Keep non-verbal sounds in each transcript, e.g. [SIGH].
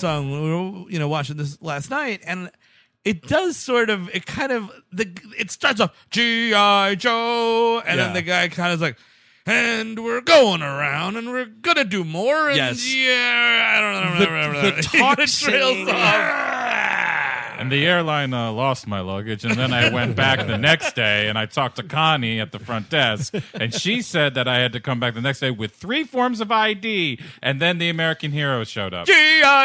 Song. We were, you know, watching this last night, and it does sort of. It kind of the. It starts off GI Joe, and then the guy kind of is like, and we're going around, and we're gonna do more. And Yes. yeah, I don't know. The- the talk trails off. And the airline uh, lost my luggage, and then I went back the next day, and I talked to Connie at the front desk, and she said that I had to come back the next day with three forms of ID, and then the American Hero showed up. GI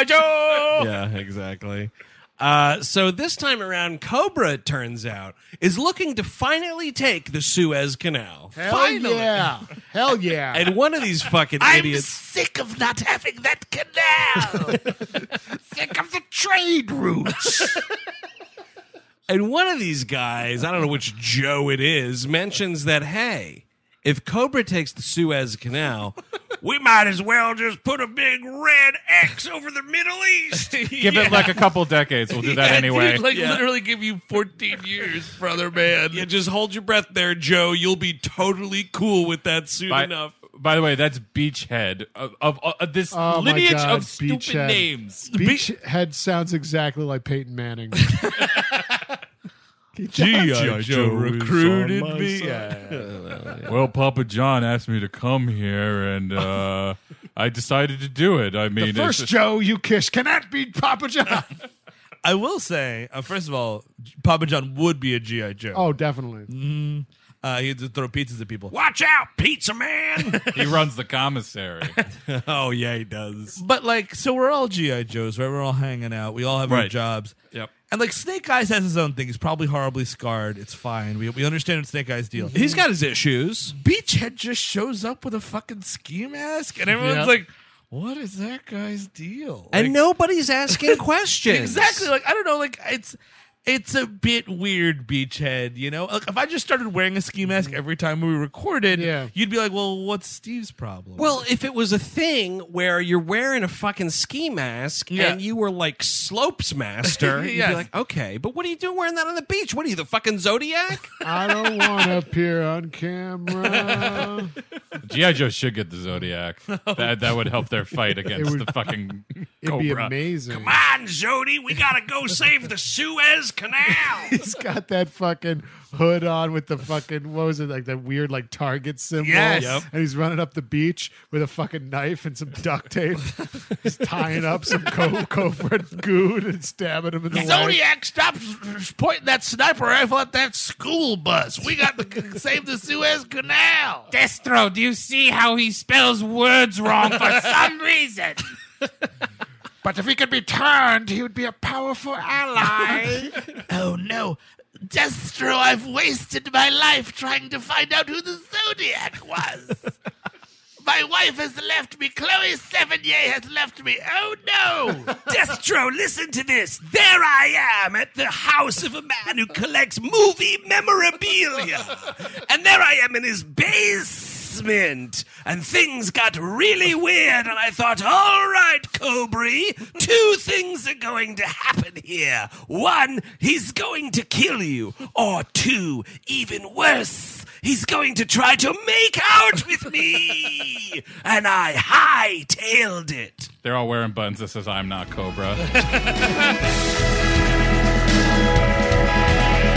Joe. yeah, exactly. Uh, so this time around, Cobra, it turns out, is looking to finally take the Suez Canal. Hell finally. yeah. Hell [LAUGHS] yeah. And one of these fucking I'm idiots. sick of not having that canal. [LAUGHS] Think of the trade routes. [LAUGHS] And one of these guys, I don't know which Joe it is, mentions that, hey, if Cobra takes the Suez Canal, we might as well just put a big red X over the Middle East. [LAUGHS] Give it like a couple decades. We'll do that Yeah, anyway. dude, like Yeah. literally give you 14 years, brother man. Yeah, just hold your breath there, Joe. You'll be totally cool with that soon by, enough. by the way, that's Beachhead of, of, of this Oh lineage God, of stupid Beachhead. names. Beachhead sounds exactly like Peyton Manning. [LAUGHS] G.I. Joe recruited me. [LAUGHS] Well, Papa John asked me to come here, and uh, [LAUGHS] I decided to do it. I mean, the first it's- Joe you kiss cannot beat Papa John. [LAUGHS] I will say, uh, first of all, Papa John would be a G.I. Joe. oh, definitely. Uh, he'd just throw pizzas at people. Watch out, Pizza Man! he runs the commissary. oh, yeah, he does. But like, so we're all GI Joes, right? We're all hanging out. We all have our Right. jobs. Yep. And like, Snake Eyes has his own thing. He's probably horribly scarred. It's fine. We we understand what Snake Eyes deal. He's got his issues. Beachhead just shows up with a fucking ski mask, and everyone's Yeah. like, "What is that guy's deal?" And Like- nobody's asking [LAUGHS] questions. Exactly. Like I don't know. Like it's it's a bit weird, Beachhead. You know, like if I just started wearing a ski mm-hmm. mask every time we recorded, Yeah. you'd be like, "Well, what's Steve's problem?" Well, if it was a thing where you're wearing a fucking ski mask Yeah. and you were like Slopes Master, [LAUGHS] you'd be like, okay, but what are you doing wearing that on the beach? What are you, the fucking Zodiac? [LAUGHS] I don't want to appear on camera. [LAUGHS] GI Joe should get the Zodiac. That that would help their fight against would- the fucking It'd be Cobra. amazing. Come on, Zodi, we gotta go [LAUGHS] save the Suez Canal. [LAUGHS] He's got that fucking hood on with the fucking what was it like that weird like target symbol. Yes. Yep. And he's running up the beach with a fucking knife and some duct tape. [LAUGHS] he's tying up some co- cobra goon and stabbing him in the leg. Zodiac, stop s- pointing that sniper rifle at that school bus. We got to save the Suez Canal. Destro, do you see how he spells words wrong for some reason? But if he could be turned, he would be a powerful ally. [LAUGHS] Oh no. Destro, I've wasted my life trying to find out who the Zodiac was. [LAUGHS] my wife has left me. Chloe Sevigny has left me. Oh no. Destro, listen to this. There I am at the house of a man who collects movie memorabilia. And there I am in his basement. And things got really weird. And I thought, all right, Cobry, two things are going to happen here. One, he's going to kill you. Or two, even worse, he's going to try to make out with me. [LAUGHS] And I hightailed it. They're all wearing buns that says "I'm not Cobra." [LAUGHS]